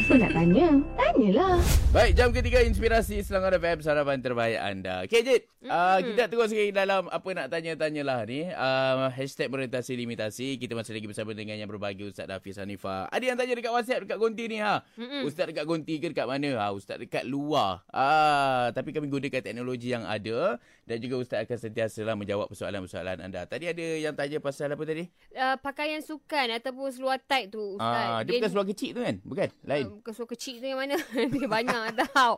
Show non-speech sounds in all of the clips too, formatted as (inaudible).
Apa nak tanya? Tanyalah. Baik, jam ketiga inspirasi Selangor FM sarapan terbaik anda. Okay, Jit. Mm-hmm. Uh, kita terus lagi dalam apa nak tanya-tanyalah ni. Uh, hashtag orientasi limitasi. Kita masih lagi bersama dengan yang berbagi Ustaz Hafiz Hanifah. Ada yang tanya dekat WhatsApp, dekat Gonti ni ha. Mm-hmm. Ustaz dekat Gonti ke dekat mana? Ha, Ustaz dekat luar. Ah, tapi kami gunakan teknologi yang ada dan juga Ustaz akan sentiasa menjawab persoalan-persoalan anda. Tadi ada yang tanya pasal apa tadi? Uh, pakaian sukan ataupun seluar tight tu Ustaz. Ah, dia, dia bukan seluar kecil tu kan? Bukan? Lain. Uh, bukan seluar kecil tu yang mana? (laughs) dia banyak tahu.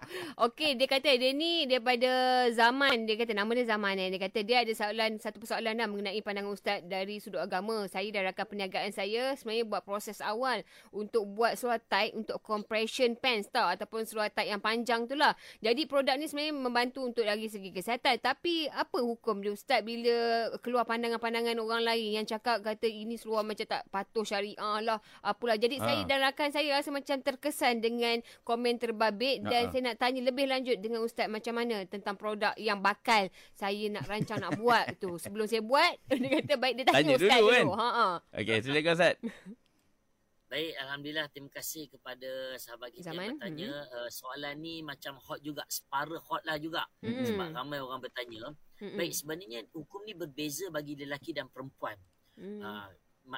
Okey, dia kata dia ni daripada zaman, dia kata nama dia zaman eh. Dia kata dia ada soalan satu persoalan dah mengenai pandangan ustaz dari sudut agama. Saya dah rakan perniagaan saya sebenarnya buat proses awal untuk buat seluar tight untuk compression pants tau ataupun seluar tight yang panjang tu lah. Jadi produk ni sebenarnya membantu untuk dari segi kesihatan. Tapi apa hukum dia ustaz bila keluar pandangan-pandangan orang lain yang cakap kata ini seluar macam tak patuh syariah lah. Apalah. Jadi ha. saya dan rakan saya rasa macam terkesan dengan komen terbabit dan uh-huh. saya nak tanya lebih lanjut dengan ustaz macam mana tentang produk yang bakal saya nak rancang nak buat tu. (laughs) Sebelum saya buat, (laughs) dia kata baik dia tanya, tanya ustaz dulu. Kan? Ha ah. Okey, silakan ustaz. (laughs) Baik, Alhamdulillah terima kasih kepada sahabat kita Zaman. yang bertanya. Mm-hmm. Uh, soalan ni macam hot juga, separa hot lah juga. Mm-hmm. Sebab ramai orang bertanya. Mm-hmm. Baik, sebenarnya hukum ni berbeza bagi lelaki dan perempuan. Mm. Uh,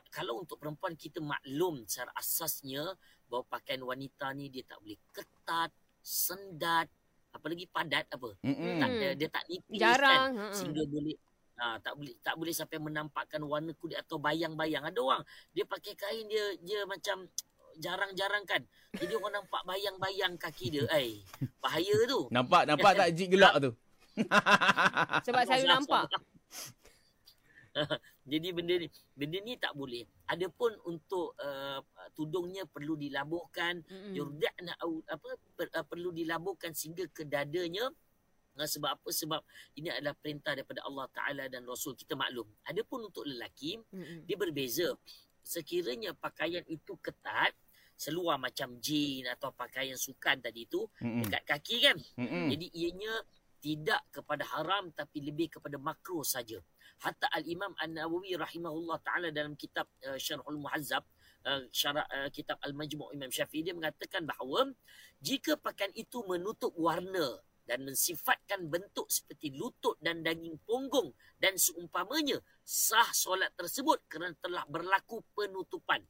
kalau untuk perempuan kita maklum secara asasnya bahawa pakaian wanita ni dia tak boleh ketat, sendat, apalagi padat apa. Mm-hmm. Tak dia, dia tak nipis Jarang. kan sehingga boleh Ha, tak boleh tak boleh sampai menampakkan warna kulit atau bayang-bayang. Ada orang dia pakai kain dia dia macam jarang-jarang kan. Jadi orang nampak bayang-bayang kaki dia. Eh, bahaya tu. (laughs) Nampak nampak tak jik gelak tu. Sebab saya nampak. (laughs) Jadi benda ni benda ni tak boleh. Adapun untuk uh, tudungnya perlu dilabuhkan, mm-hmm. apa per, uh, perlu dilabuhkan sehingga ke dadanya. Uh, sebab apa? Sebab ini adalah perintah daripada Allah Taala dan Rasul kita maklum. Adapun untuk lelaki, mm-hmm. dia berbeza. Sekiranya pakaian itu ketat, seluar macam jean atau pakaian sukan tadi itu mm-hmm. dekat kaki kan. Mm-hmm. Jadi ianya tidak kepada haram tapi lebih kepada makruh saja. Hatta al-Imam An-Nawawi rahimahullah taala dalam kitab uh, Syarhul Muhazzab uh, syarah uh, kitab Al-Majmu' Imam Syafi'i dia mengatakan bahawa jika pakaian itu menutup warna dan mensifatkan bentuk seperti lutut dan daging punggung dan seumpamanya sah solat tersebut kerana telah berlaku penutupan.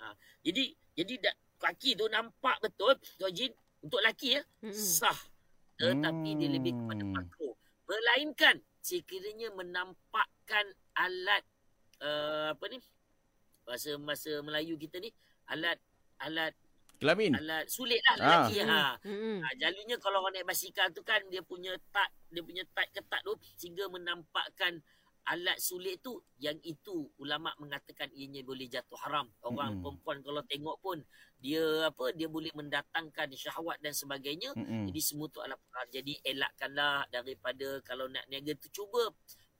Ha, jadi jadi kaki tu nampak betul Tuan untuk laki ya sah tetapi dia lebih kepada hmm. makro. Melainkan sekiranya menampakkan alat uh, apa ni bahasa masa Melayu kita ni alat alat kelamin alat sulit lah ah. lelaki ha. Hmm. ha. Jalunya kalau orang naik basikal tu kan dia punya tak dia punya tak ketat tu sehingga menampakkan alat sulit tu yang itu ulama mengatakan ianya boleh jatuh haram orang mm-hmm. perempuan kalau tengok pun dia apa dia boleh mendatangkan syahwat dan sebagainya mm-hmm. jadi semua tu adalah perkara jadi elakkanlah daripada kalau nak niaga tu cuba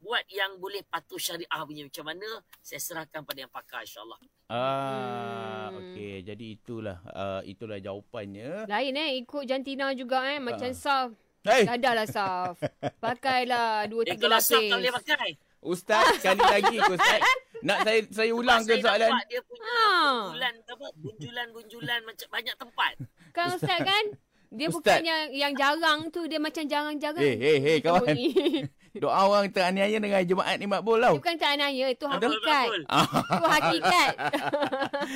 buat yang boleh patuh syariah punya macam mana saya serahkan pada yang pakar insyaallah ah hmm. okey jadi itulah uh, itulah jawapannya lain eh ikut jantina juga eh macam uh. saf Hey. Dadalah Saf. (laughs) Pakailah dua tiga lapis. Kalau Saf tak boleh pakai. Ustaz sekali lagi Ustaz. Nak saya saya ulang ke soalan? Dia punya ha. bunjulan apa? Bunjulan-bunjulan macam banyak tempat. Kan Ustaz kan? Dia Ustaz. bukan yang, yang jarang tu. Dia macam jarang-jarang. Hei, hei, hei kawan. (laughs) Doa orang teraniaya dengan jemaat ni makbul tau. Bukan teraniaya. Itu hakikat. Itu hakikat. (laughs)